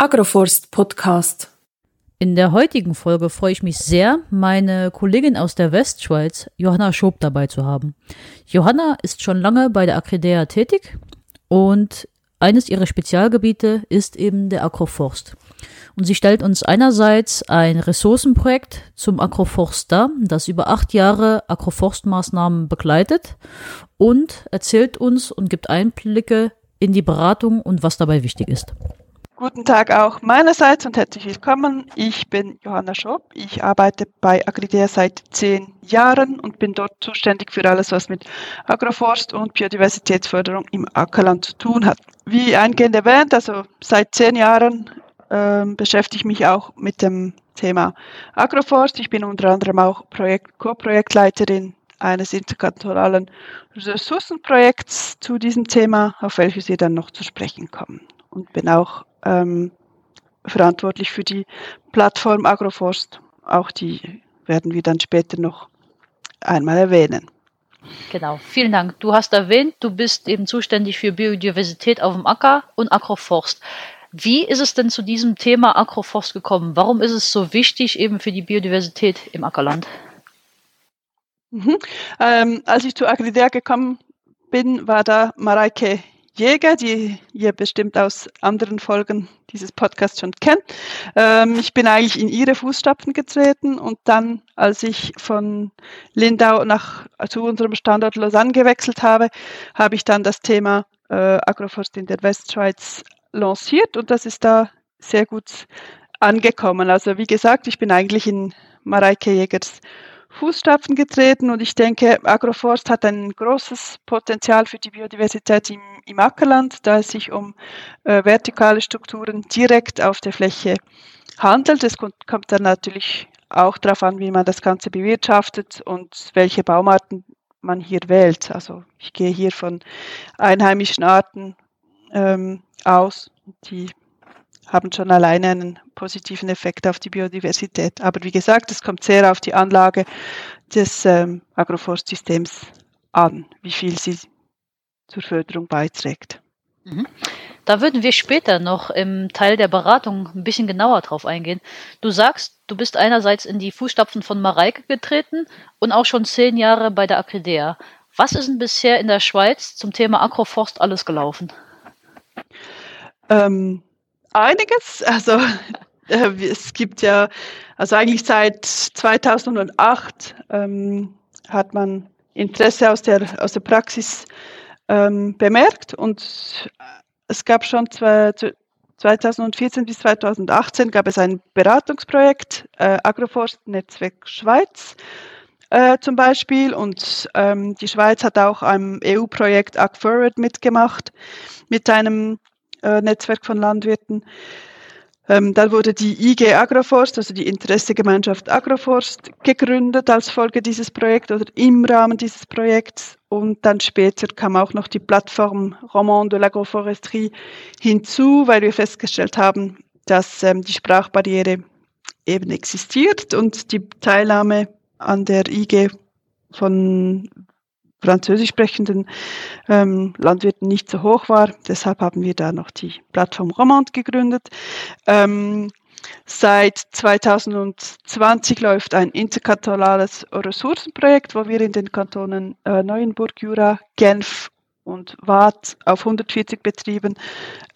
Agroforst Podcast. In der heutigen Folge freue ich mich sehr, meine Kollegin aus der Westschweiz, Johanna Schob, dabei zu haben. Johanna ist schon lange bei der Acridea tätig und eines ihrer Spezialgebiete ist eben der Agroforst. Und sie stellt uns einerseits ein Ressourcenprojekt zum Agroforst dar, das über acht Jahre Agroforstmaßnahmen begleitet und erzählt uns und gibt Einblicke in die Beratung und was dabei wichtig ist. Guten Tag auch meinerseits und herzlich willkommen. Ich bin Johanna Schob. Ich arbeite bei Agridea seit zehn Jahren und bin dort zuständig für alles, was mit Agroforst und Biodiversitätsförderung im Ackerland zu tun hat. Wie eingehend erwähnt, also seit zehn Jahren äh, beschäftige ich mich auch mit dem Thema Agroforst. Ich bin unter anderem auch Projekt, Co-Projektleiterin eines interkantonalen Ressourcenprojekts zu diesem Thema, auf welches wir dann noch zu sprechen kommen. Und bin auch ähm, verantwortlich für die Plattform Agroforst. Auch die werden wir dann später noch einmal erwähnen. Genau, vielen Dank. Du hast erwähnt, du bist eben zuständig für Biodiversität auf dem Acker und Agroforst. Wie ist es denn zu diesem Thema Agroforst gekommen? Warum ist es so wichtig eben für die Biodiversität im Ackerland? Mhm. Ähm, als ich zu Agridea gekommen bin, war da Mareike Jäger, die ihr bestimmt aus anderen Folgen dieses Podcasts schon kennt. Ähm, ich bin eigentlich in ihre Fußstapfen getreten und dann, als ich von Lindau nach zu unserem Standort Lausanne gewechselt habe, habe ich dann das Thema äh, Agroforst in der Westschweiz lanciert und das ist da sehr gut angekommen. Also wie gesagt, ich bin eigentlich in Mareike Jägers Fußstapfen getreten und ich denke, Agroforst hat ein großes Potenzial für die Biodiversität im, im Ackerland, da es sich um äh, vertikale Strukturen direkt auf der Fläche handelt. Es kommt, kommt dann natürlich auch darauf an, wie man das Ganze bewirtschaftet und welche Baumarten man hier wählt. Also ich gehe hier von einheimischen Arten ähm, aus, die haben schon alleine einen positiven Effekt auf die Biodiversität. Aber wie gesagt, es kommt sehr auf die Anlage des ähm, Agroforstsystems an, wie viel sie zur Förderung beiträgt. Mhm. Da würden wir später noch im Teil der Beratung ein bisschen genauer drauf eingehen. Du sagst, du bist einerseits in die Fußstapfen von Mareike getreten und auch schon zehn Jahre bei der Acridea. Was ist denn bisher in der Schweiz zum Thema Agroforst alles gelaufen? Ähm, einiges. Also äh, es gibt ja, also eigentlich seit 2008 ähm, hat man Interesse aus der, aus der Praxis ähm, bemerkt und es gab schon zwei, 2014 bis 2018 gab es ein Beratungsprojekt, äh, Agroforst Netzwerk Schweiz äh, zum Beispiel und ähm, die Schweiz hat auch am EU-Projekt AgForward mitgemacht mit einem äh, Netzwerk von Landwirten. Ähm, dann wurde die IG Agroforst, also die Interessegemeinschaft Agroforst, gegründet als Folge dieses Projekts oder im Rahmen dieses Projekts. Und dann später kam auch noch die Plattform Roman de l'Agroforesterie hinzu, weil wir festgestellt haben, dass ähm, die Sprachbarriere eben existiert und die Teilnahme an der IG von französisch sprechenden ähm, Landwirten nicht so hoch war. Deshalb haben wir da noch die Plattform Romand gegründet. Ähm, seit 2020 läuft ein interkantonales Ressourcenprojekt, wo wir in den Kantonen äh, Neuenburg, Jura, Genf und Waadt auf 140 Betrieben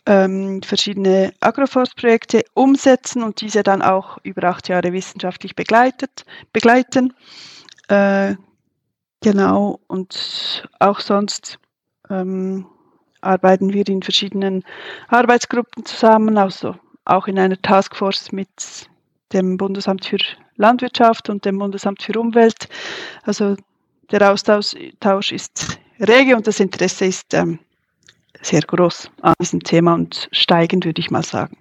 ähm, verschiedene Agroforstprojekte umsetzen und diese dann auch über acht Jahre wissenschaftlich begleitet, begleiten. Äh, Genau, und auch sonst ähm, arbeiten wir in verschiedenen Arbeitsgruppen zusammen, also auch in einer Taskforce mit dem Bundesamt für Landwirtschaft und dem Bundesamt für Umwelt. Also der Austausch ist rege und das Interesse ist ähm, sehr groß an diesem Thema und steigend, würde ich mal sagen.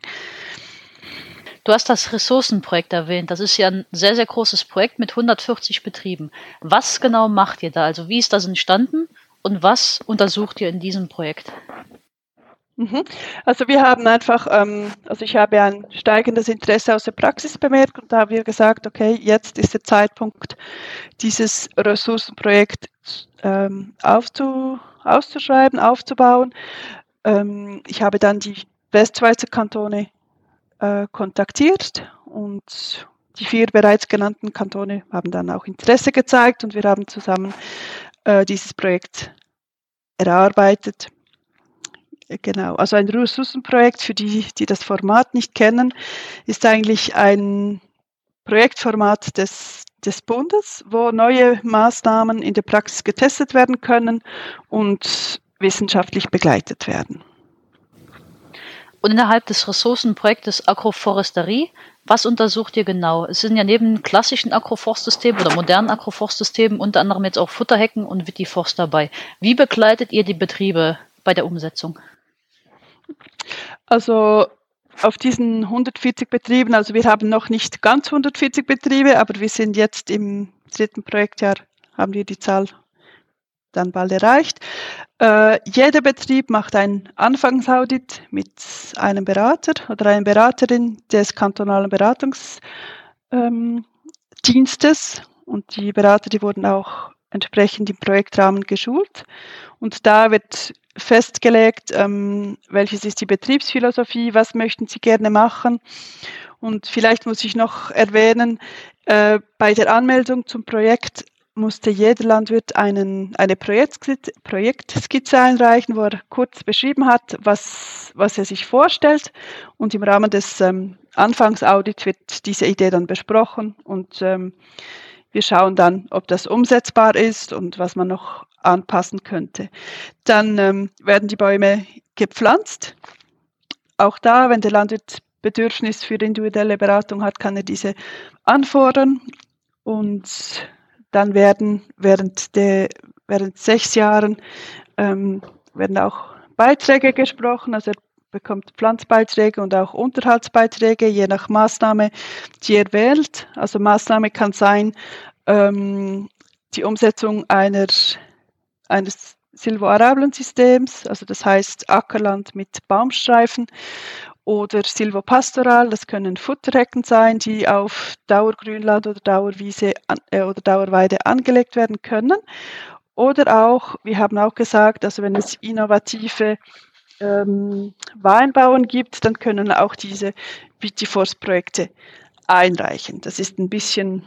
Du hast das Ressourcenprojekt erwähnt. Das ist ja ein sehr, sehr großes Projekt mit 140 Betrieben. Was genau macht ihr da? Also wie ist das entstanden und was untersucht ihr in diesem Projekt? Mhm. Also wir haben einfach, ähm, also ich habe ein steigendes Interesse aus der Praxis bemerkt und da haben wir gesagt, okay, jetzt ist der Zeitpunkt, dieses Ressourcenprojekt ähm, aufzu, auszuschreiben, aufzubauen. Ähm, ich habe dann die Westschweizer Kantone äh, kontaktiert und die vier bereits genannten Kantone haben dann auch Interesse gezeigt und wir haben zusammen äh, dieses Projekt erarbeitet. Genau, also ein Ressourcenprojekt für die, die das Format nicht kennen, ist eigentlich ein Projektformat des, des Bundes, wo neue Maßnahmen in der Praxis getestet werden können und wissenschaftlich begleitet werden. Und innerhalb des Ressourcenprojektes Agroforesterie, was untersucht ihr genau? Es sind ja neben klassischen Agroforstsystemen oder modernen Agroforstsystemen unter anderem jetzt auch Futterhecken und Vitiforst dabei. Wie begleitet ihr die Betriebe bei der Umsetzung? Also auf diesen 140 Betrieben, also wir haben noch nicht ganz 140 Betriebe, aber wir sind jetzt im dritten Projektjahr, haben wir die Zahl dann bald erreicht. Äh, jeder Betrieb macht ein Anfangsaudit mit einem Berater oder einer Beraterin des kantonalen Beratungsdienstes. Ähm, und die Berater, die wurden auch entsprechend im Projektrahmen geschult. Und da wird festgelegt, ähm, welches ist die Betriebsphilosophie, was möchten Sie gerne machen. Und vielleicht muss ich noch erwähnen, äh, bei der Anmeldung zum Projekt musste jeder Landwirt einen, eine Projektskizze einreichen, wo er kurz beschrieben hat, was, was er sich vorstellt. Und im Rahmen des ähm, Anfangsaudits wird diese Idee dann besprochen und ähm, wir schauen dann, ob das umsetzbar ist und was man noch anpassen könnte. Dann ähm, werden die Bäume gepflanzt. Auch da, wenn der Landwirt Bedürfnis für individuelle Beratung hat, kann er diese anfordern und dann werden während der während sechs Jahren ähm, werden auch Beiträge gesprochen, also er bekommt Pflanzbeiträge und auch Unterhaltsbeiträge, je nach Maßnahme, die er wählt. Also Maßnahme kann sein ähm, die Umsetzung einer, eines Silvoarablen-Systems, also das heißt Ackerland mit Baumstreifen oder Silvopastoral, das können Futterhecken sein, die auf Dauergrünland oder Dauerwiese äh, oder Dauerweide angelegt werden können. Oder auch, wir haben auch gesagt, also wenn es innovative ähm, Weinbauern gibt, dann können auch diese Vitiforst-Projekte einreichen. Das ist ein bisschen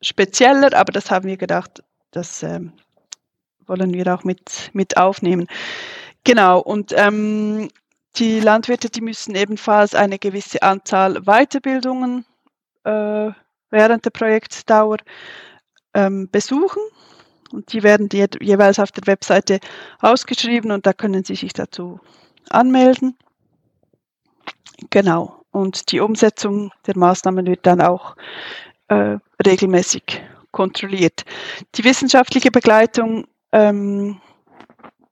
spezieller, aber das haben wir gedacht, das ähm, wollen wir auch mit, mit aufnehmen. Genau, und ähm, die Landwirte, die müssen ebenfalls eine gewisse Anzahl Weiterbildungen äh, während der Projektdauer ähm, besuchen. Und die werden die jeweils auf der Webseite ausgeschrieben und da können Sie sich dazu anmelden. Genau. Und die Umsetzung der Maßnahmen wird dann auch äh, regelmäßig kontrolliert. Die wissenschaftliche Begleitung ähm,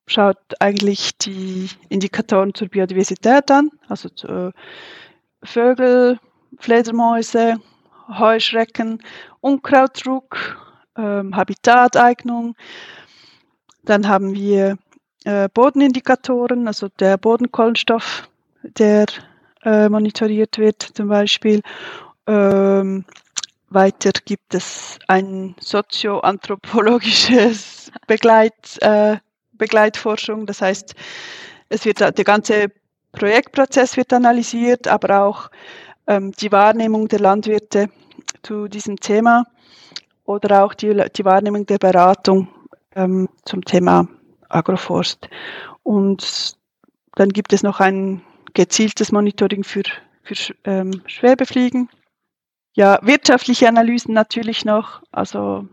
schaut eigentlich die Indikatoren zur Biodiversität an, also äh, Vögel, Fledermäuse, Heuschrecken, Unkrautdruck, ähm, Habitateignung. Dann haben wir äh, Bodenindikatoren, also der Bodenkohlenstoff, der äh, monitoriert wird zum Beispiel. Ähm, weiter gibt es ein sozioanthropologisches Begleit, äh, Begleitforschung. Das heißt, es wird der ganze Projektprozess wird analysiert, aber auch ähm, die Wahrnehmung der Landwirte zu diesem Thema oder auch die, die Wahrnehmung der Beratung ähm, zum Thema Agroforst. Und dann gibt es noch ein gezieltes Monitoring für, für ähm, Schwebefliegen. Ja, wirtschaftliche Analysen natürlich noch. Also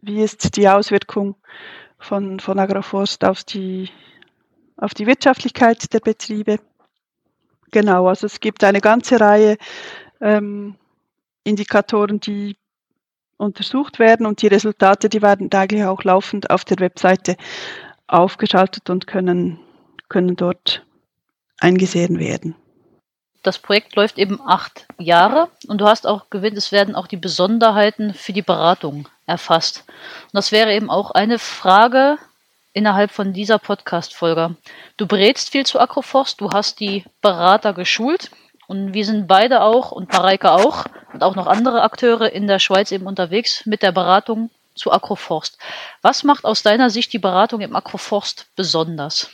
wie ist die Auswirkung von, von Agroforst auf die, auf die Wirtschaftlichkeit der Betriebe. Genau, also es gibt eine ganze Reihe ähm, Indikatoren, die untersucht werden und die Resultate, die werden eigentlich auch laufend auf der Webseite aufgeschaltet und können, können dort eingesehen werden. Das Projekt läuft eben acht Jahre und du hast auch gewinnt, es werden auch die Besonderheiten für die Beratung erfasst. Und das wäre eben auch eine Frage innerhalb von dieser Podcast-Folge. Du berätst viel zu Agroforst, du hast die Berater geschult und wir sind beide auch und Mareike auch und auch noch andere Akteure in der Schweiz eben unterwegs mit der Beratung zu Agroforst. Was macht aus deiner Sicht die Beratung im Agroforst besonders?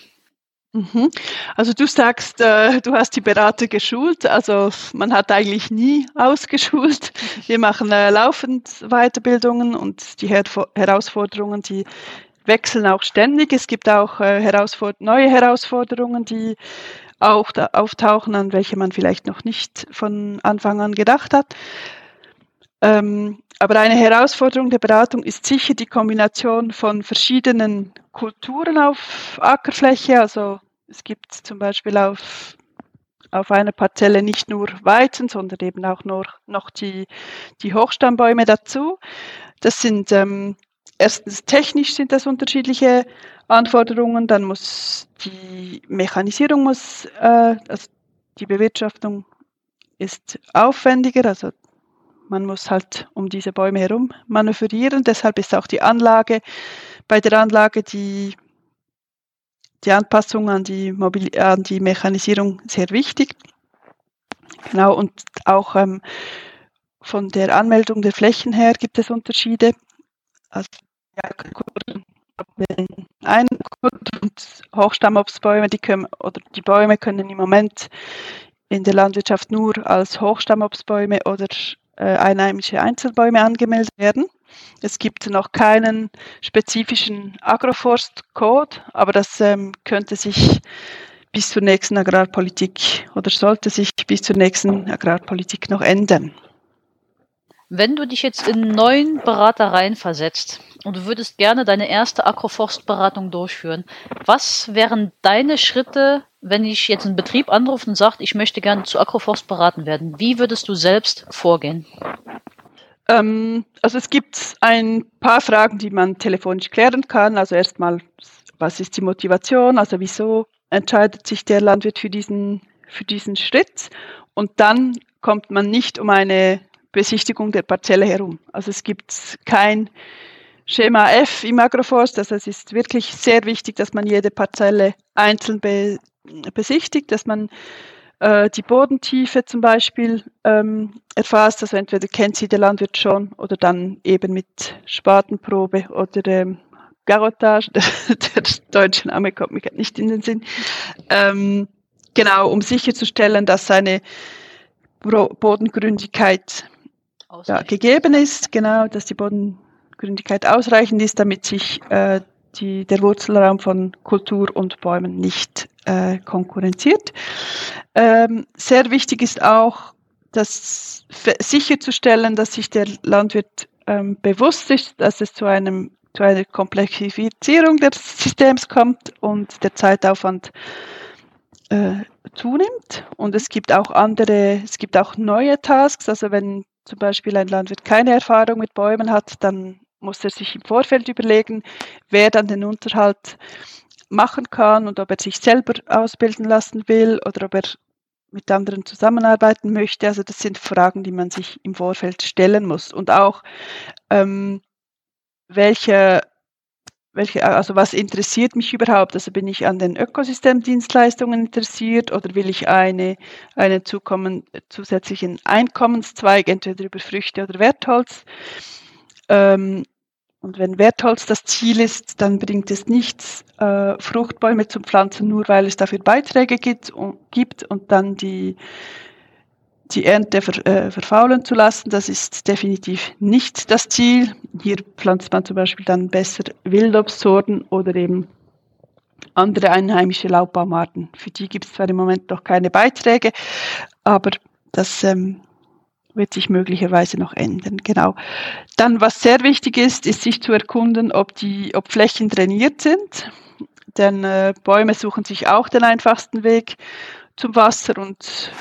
Mhm. Also du sagst, äh, du hast die Berater geschult. Also man hat eigentlich nie ausgeschult. Wir machen äh, laufend Weiterbildungen und die Her Herausforderungen, die wechseln auch ständig. Es gibt auch äh, Herausfor neue Herausforderungen, die auch auftauchen, an welche man vielleicht noch nicht von Anfang an gedacht hat. Ähm, aber eine Herausforderung der Beratung ist sicher die Kombination von verschiedenen Kulturen auf Ackerfläche. Also es gibt zum Beispiel auf, auf einer Parzelle nicht nur Weizen, sondern eben auch nur, noch die, die Hochstammbäume dazu. Das sind ähm, erstens technisch sind das unterschiedliche Anforderungen, dann muss die Mechanisierung muss, äh, also die Bewirtschaftung ist aufwendiger, also man muss halt um diese Bäume herum manövrieren. Deshalb ist auch die Anlage, bei der Anlage die, die Anpassung an die, Mobil an die Mechanisierung sehr wichtig. Genau, und auch ähm, von der Anmeldung der Flächen her gibt es Unterschiede. Also ein und Hochstammobstbäume, die können, oder die Bäume können im Moment in der Landwirtschaft nur als Hochstammobstbäume oder einheimische Einzelbäume angemeldet werden. Es gibt noch keinen spezifischen Agroforst-Code, aber das ähm, könnte sich bis zur nächsten Agrarpolitik oder sollte sich bis zur nächsten Agrarpolitik noch ändern. Wenn du dich jetzt in neuen Berater reinversetzt und du würdest gerne deine erste Agroforstberatung durchführen, was wären deine Schritte, wenn ich jetzt einen Betrieb anrufe und sagt, ich möchte gerne zu Agroforst beraten werden? Wie würdest du selbst vorgehen? Ähm, also es gibt ein paar Fragen, die man telefonisch klären kann. Also erstmal, was ist die Motivation? Also wieso entscheidet sich der Landwirt für diesen, für diesen Schritt? Und dann kommt man nicht um eine Besichtigung der Parzelle herum. Also es gibt kein Schema F im Agroforst. Also es ist wirklich sehr wichtig, dass man jede Parzelle einzeln be besichtigt, dass man äh, die Bodentiefe zum Beispiel ähm, erfasst. Also entweder kennt sie der Landwirt schon oder dann eben mit Spatenprobe oder ähm, Garotage. Der, der deutsche Name kommt mir nicht in den Sinn. Ähm, genau, um sicherzustellen, dass seine Bodengründigkeit ja, gegeben ist, genau, dass die Bodengründigkeit ausreichend ist, damit sich äh, die, der Wurzelraum von Kultur und Bäumen nicht äh, konkurrenziert. Ähm, sehr wichtig ist auch, das sicherzustellen, dass sich der Landwirt ähm, bewusst ist, dass es zu einem zu einer Komplexifizierung des Systems kommt und der Zeitaufwand äh, zunimmt. Und es gibt auch andere, es gibt auch neue Tasks. Also wenn zum Beispiel ein Landwirt keine Erfahrung mit Bäumen hat, dann muss er sich im Vorfeld überlegen, wer dann den Unterhalt machen kann und ob er sich selber ausbilden lassen will oder ob er mit anderen zusammenarbeiten möchte. Also das sind Fragen, die man sich im Vorfeld stellen muss. Und auch, ähm, welche welche, also was interessiert mich überhaupt? Also bin ich an den Ökosystemdienstleistungen interessiert oder will ich eine, einen zukommen, zusätzlichen Einkommenszweig, entweder über Früchte oder Wertholz? Ähm, und wenn Wertholz das Ziel ist, dann bringt es nichts, äh, Fruchtbäume zu pflanzen, nur weil es dafür Beiträge gibt und, gibt und dann die die Ernte ver, äh, verfaulen zu lassen. Das ist definitiv nicht das Ziel. Hier pflanzt man zum Beispiel dann besser Wildobstsorten oder eben andere einheimische Laubbaumarten. Für die gibt es zwar im Moment noch keine Beiträge, aber das ähm, wird sich möglicherweise noch ändern. Genau. Dann, was sehr wichtig ist, ist sich zu erkunden, ob die, ob Flächen trainiert sind. Denn äh, Bäume suchen sich auch den einfachsten Weg zum Wasser und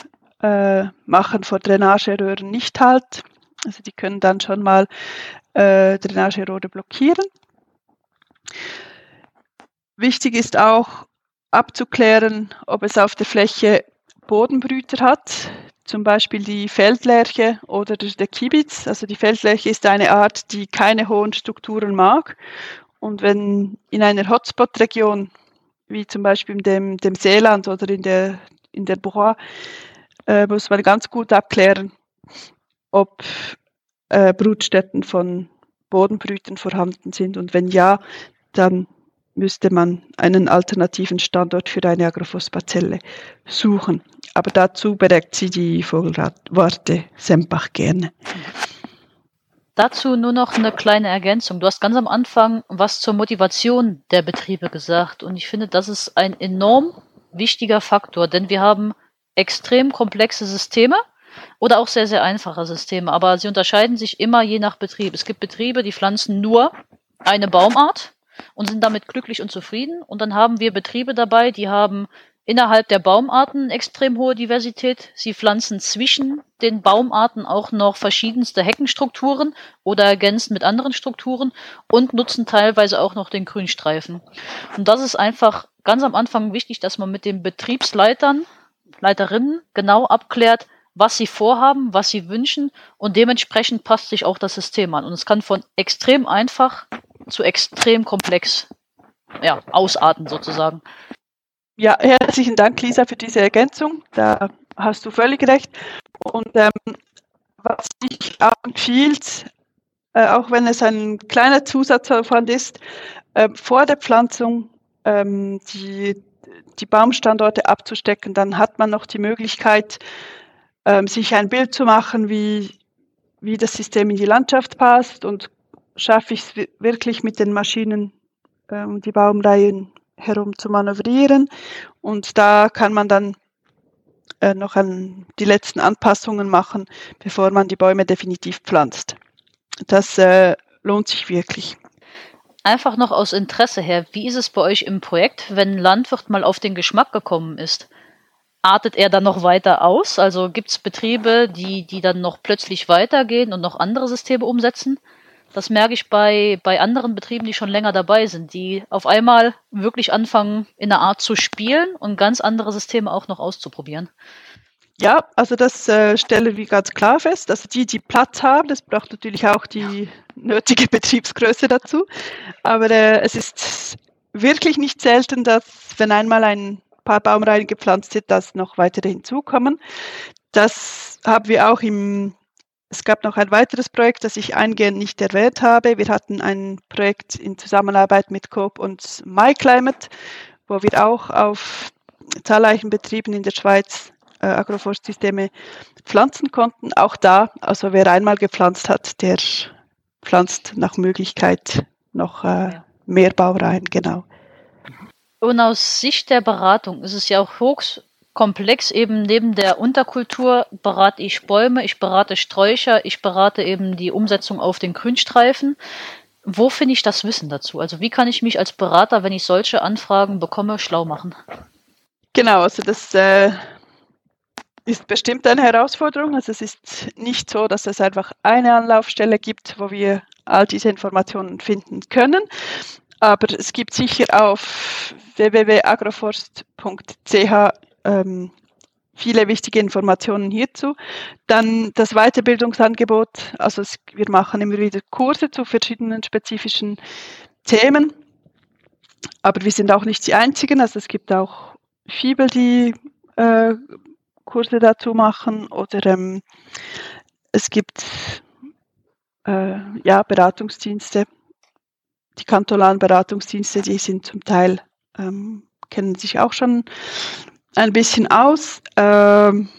äh, machen vor Drainageröhren nicht halt. Also die können dann schon mal äh, Drainagerohre blockieren. Wichtig ist auch abzuklären, ob es auf der Fläche Bodenbrüter hat, zum Beispiel die Feldlerche oder der Kibitz. Also die Feldlerche ist eine Art, die keine hohen Strukturen mag. Und wenn in einer Hotspot-Region, wie zum Beispiel in dem, dem Seeland oder in der, in der Bois, äh, muss man ganz gut abklären, ob äh, Brutstätten von Bodenbrütern vorhanden sind. Und wenn ja, dann müsste man einen alternativen Standort für eine Agrophosphazelle suchen. Aber dazu berät sie die Vogelwarte Sempach gerne. Dazu nur noch eine kleine Ergänzung. Du hast ganz am Anfang was zur Motivation der Betriebe gesagt und ich finde, das ist ein enorm wichtiger Faktor, denn wir haben extrem komplexe Systeme oder auch sehr, sehr einfache Systeme, aber sie unterscheiden sich immer je nach Betrieb. Es gibt Betriebe, die pflanzen nur eine Baumart und sind damit glücklich und zufrieden. Und dann haben wir Betriebe dabei, die haben innerhalb der Baumarten extrem hohe Diversität. Sie pflanzen zwischen den Baumarten auch noch verschiedenste Heckenstrukturen oder ergänzen mit anderen Strukturen und nutzen teilweise auch noch den Grünstreifen. Und das ist einfach ganz am Anfang wichtig, dass man mit den Betriebsleitern, Leiterinnen genau abklärt, was sie vorhaben, was sie wünschen und dementsprechend passt sich auch das System an. Und es kann von extrem einfach zu extrem komplex ja, ausarten sozusagen. Ja, herzlichen Dank, Lisa, für diese Ergänzung. Da hast du völlig recht. Und ähm, was auch empfiehlt, äh, auch wenn es ein kleiner Zusatzaufwand ist, äh, vor der Pflanzung ähm, die, die Baumstandorte abzustecken, dann hat man noch die Möglichkeit, ähm, sich ein Bild zu machen, wie, wie das System in die Landschaft passt und schaffe ich es wirklich mit den Maschinen ähm, die Baumreihen herum zu manövrieren. Und da kann man dann äh, noch an die letzten Anpassungen machen, bevor man die Bäume definitiv pflanzt. Das äh, lohnt sich wirklich. Einfach noch aus Interesse her, wie ist es bei euch im Projekt, wenn ein Landwirt mal auf den Geschmack gekommen ist? Artet er dann noch weiter aus? Also gibt es Betriebe, die, die dann noch plötzlich weitergehen und noch andere Systeme umsetzen? Das merke ich bei, bei anderen Betrieben, die schon länger dabei sind, die auf einmal wirklich anfangen, in der Art zu spielen und ganz andere Systeme auch noch auszuprobieren. Ja, also das äh, stellen wir ganz klar fest. Also die, die Platz haben, das braucht natürlich auch die nötige Betriebsgröße dazu. Aber äh, es ist wirklich nicht selten, dass wenn einmal ein paar Baumreihen gepflanzt sind, dass noch weitere hinzukommen. Das haben wir auch im es gab noch ein weiteres Projekt, das ich eingehend nicht erwähnt habe. Wir hatten ein Projekt in Zusammenarbeit mit Coop und MyClimate, wo wir auch auf zahlreichen Betrieben in der Schweiz äh, Agroforstsysteme pflanzen konnten. Auch da, also wer einmal gepflanzt hat, der pflanzt nach Möglichkeit noch äh, mehr Baureihen, genau. Und aus Sicht der Beratung ist es ja auch hoch, komplex eben neben der Unterkultur berate ich Bäume, ich berate Sträucher, ich berate eben die Umsetzung auf den Grünstreifen. Wo finde ich das Wissen dazu? Also wie kann ich mich als Berater, wenn ich solche Anfragen bekomme, schlau machen? Genau, also das äh, ist bestimmt eine Herausforderung. Also es ist nicht so, dass es einfach eine Anlaufstelle gibt, wo wir all diese Informationen finden können. Aber es gibt sicher auf www.agroforst.ch ähm, viele wichtige Informationen hierzu. Dann das Weiterbildungsangebot, also es, wir machen immer wieder Kurse zu verschiedenen spezifischen Themen, aber wir sind auch nicht die Einzigen, also es gibt auch Fibel, die äh, Kurse dazu machen oder ähm, es gibt äh, ja, Beratungsdienste, die kantonalen Beratungsdienste, die sind zum Teil, ähm, kennen sich auch schon ein bisschen aus. Ähm,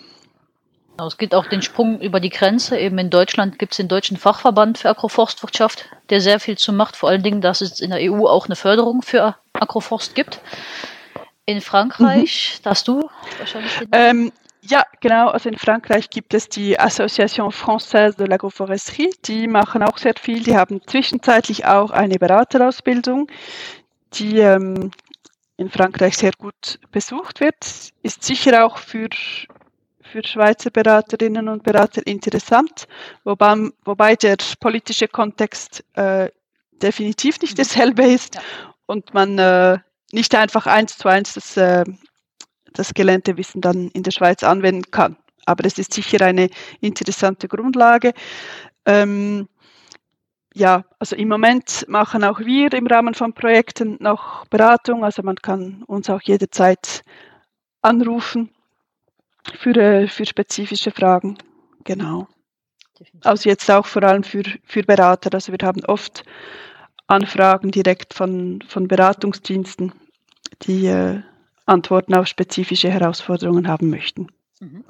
genau, es gibt auch den Sprung über die Grenze. Eben in Deutschland gibt es den Deutschen Fachverband für Agroforstwirtschaft, der sehr viel zu macht. Vor allen Dingen, dass es in der EU auch eine Förderung für Agroforst gibt. In Frankreich, mhm. darfst du wahrscheinlich. Ähm, ja, genau. Also in Frankreich gibt es die Association Française de l'Agroforesterie. Die machen auch sehr viel. Die haben zwischenzeitlich auch eine Beraterausbildung, die ähm, in Frankreich sehr gut besucht wird. Ist sicher auch für, für Schweizer Beraterinnen und Berater interessant, wobei, wobei der politische Kontext äh, definitiv nicht mhm. dasselbe ist ja. und man äh, nicht einfach eins zu eins das, äh, das gelernte Wissen dann in der Schweiz anwenden kann. Aber es ist sicher eine interessante Grundlage. Ähm, ja, also im Moment machen auch wir im Rahmen von Projekten noch Beratung. Also man kann uns auch jederzeit anrufen für, äh, für spezifische Fragen. Genau. Also jetzt auch vor allem für, für Berater. Also wir haben oft Anfragen direkt von, von Beratungsdiensten, die äh, Antworten auf spezifische Herausforderungen haben möchten. Mhm.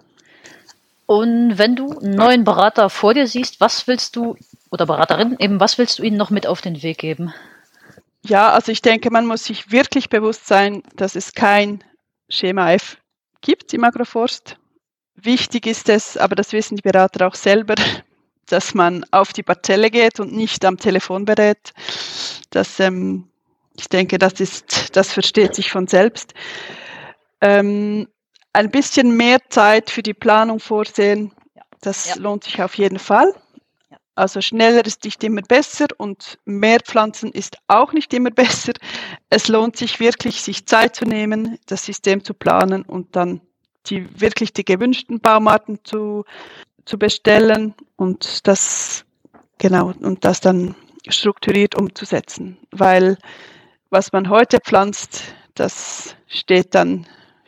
Und wenn du einen neuen Berater vor dir siehst, was willst du, oder Beraterin eben, was willst du ihnen noch mit auf den Weg geben? Ja, also ich denke, man muss sich wirklich bewusst sein, dass es kein Schema F gibt im Agroforst. Wichtig ist es, aber das wissen die Berater auch selber, dass man auf die Parzelle geht und nicht am Telefon berät. Das, ähm, ich denke, das ist, das versteht sich von selbst. Ähm, ein bisschen mehr Zeit für die Planung vorsehen, das ja. lohnt sich auf jeden Fall. Also schneller ist nicht immer besser und mehr Pflanzen ist auch nicht immer besser. Es lohnt sich wirklich, sich Zeit zu nehmen, das System zu planen und dann die wirklich die gewünschten Baumarten zu, zu bestellen und das genau und das dann strukturiert umzusetzen, weil was man heute pflanzt, das steht dann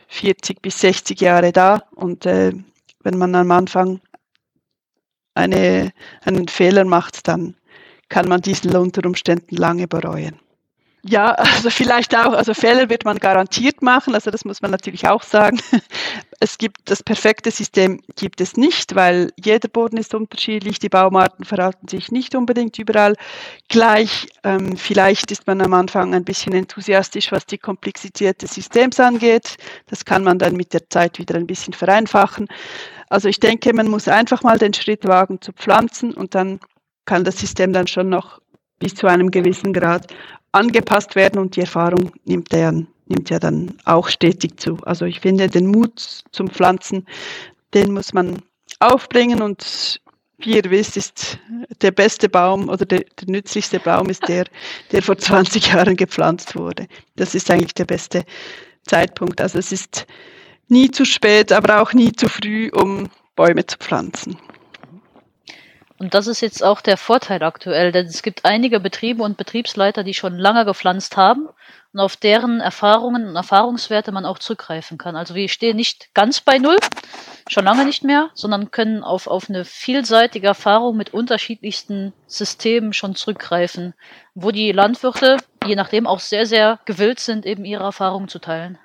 40 bis 60 Jahre da und äh, wenn man am Anfang eine, einen Fehler macht, dann kann man diesen unter Umständen lange bereuen. Ja, also vielleicht auch, also Fehler wird man garantiert machen, also das muss man natürlich auch sagen. Es gibt das perfekte System gibt es nicht, weil jeder Boden ist unterschiedlich, die Baumarten verhalten sich nicht unbedingt überall gleich. Ähm, vielleicht ist man am Anfang ein bisschen enthusiastisch, was die Komplexität des Systems angeht. Das kann man dann mit der Zeit wieder ein bisschen vereinfachen. Also ich denke, man muss einfach mal den Schritt wagen zu pflanzen und dann kann das System dann schon noch bis zu einem gewissen Grad angepasst werden und die Erfahrung nimmt, der, nimmt ja dann auch stetig zu. Also ich finde, den Mut zum Pflanzen, den muss man aufbringen und wie ihr wisst, ist der beste Baum oder der, der nützlichste Baum ist der, der vor 20 Jahren gepflanzt wurde. Das ist eigentlich der beste Zeitpunkt. Also es ist nie zu spät, aber auch nie zu früh, um Bäume zu pflanzen. Und das ist jetzt auch der Vorteil aktuell, denn es gibt einige Betriebe und Betriebsleiter, die schon lange gepflanzt haben und auf deren Erfahrungen und Erfahrungswerte man auch zurückgreifen kann. Also wir stehen nicht ganz bei Null, schon lange nicht mehr, sondern können auf, auf eine vielseitige Erfahrung mit unterschiedlichsten Systemen schon zurückgreifen, wo die Landwirte, je nachdem, auch sehr, sehr gewillt sind, eben ihre Erfahrungen zu teilen.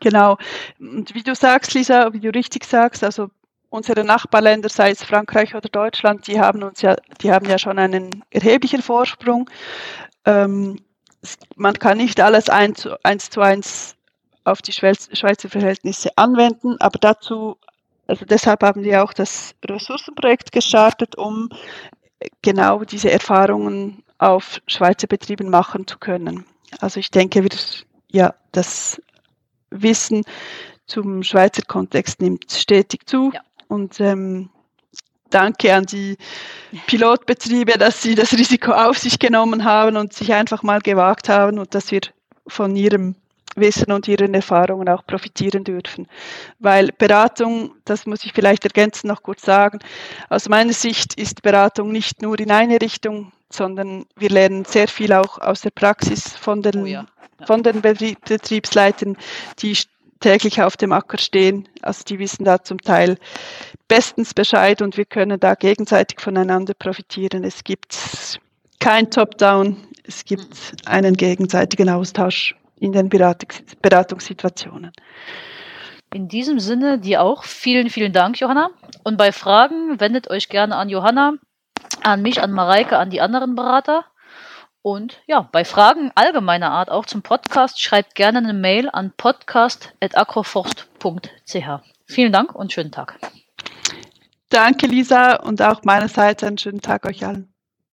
Genau. Und wie du sagst, Lisa, wie du richtig sagst, also unsere Nachbarländer, sei es Frankreich oder Deutschland, die haben uns ja, die haben ja schon einen erheblichen Vorsprung. Ähm, man kann nicht alles eins zu, eins zu eins auf die Schweizer Verhältnisse anwenden, aber dazu, also deshalb haben wir auch das Ressourcenprojekt gestartet, um genau diese Erfahrungen auf Schweizer Betrieben machen zu können. Also ich denke, wir, ja, das Wissen zum Schweizer Kontext nimmt stetig zu. Ja. Und ähm, danke an die Pilotbetriebe, dass sie das Risiko auf sich genommen haben und sich einfach mal gewagt haben und dass wir von ihrem Wissen und ihren Erfahrungen auch profitieren dürfen. Weil Beratung, das muss ich vielleicht ergänzen noch kurz sagen, aus meiner Sicht ist Beratung nicht nur in eine Richtung, sondern wir lernen sehr viel auch aus der Praxis von den, oh ja. Ja. Von den Betriebsleitern, die täglich auf dem Acker stehen. Also die wissen da zum Teil bestens Bescheid und wir können da gegenseitig voneinander profitieren. Es gibt kein Top-Down, es gibt einen gegenseitigen Austausch in den Beratungssituationen. In diesem Sinne dir auch vielen, vielen Dank, Johanna. Und bei Fragen wendet euch gerne an Johanna, an mich, an Mareike, an die anderen Berater. Und ja, bei Fragen allgemeiner Art auch zum Podcast schreibt gerne eine Mail an podcast.agroforst.ch. Vielen Dank und schönen Tag. Danke, Lisa, und auch meinerseits einen schönen Tag euch allen.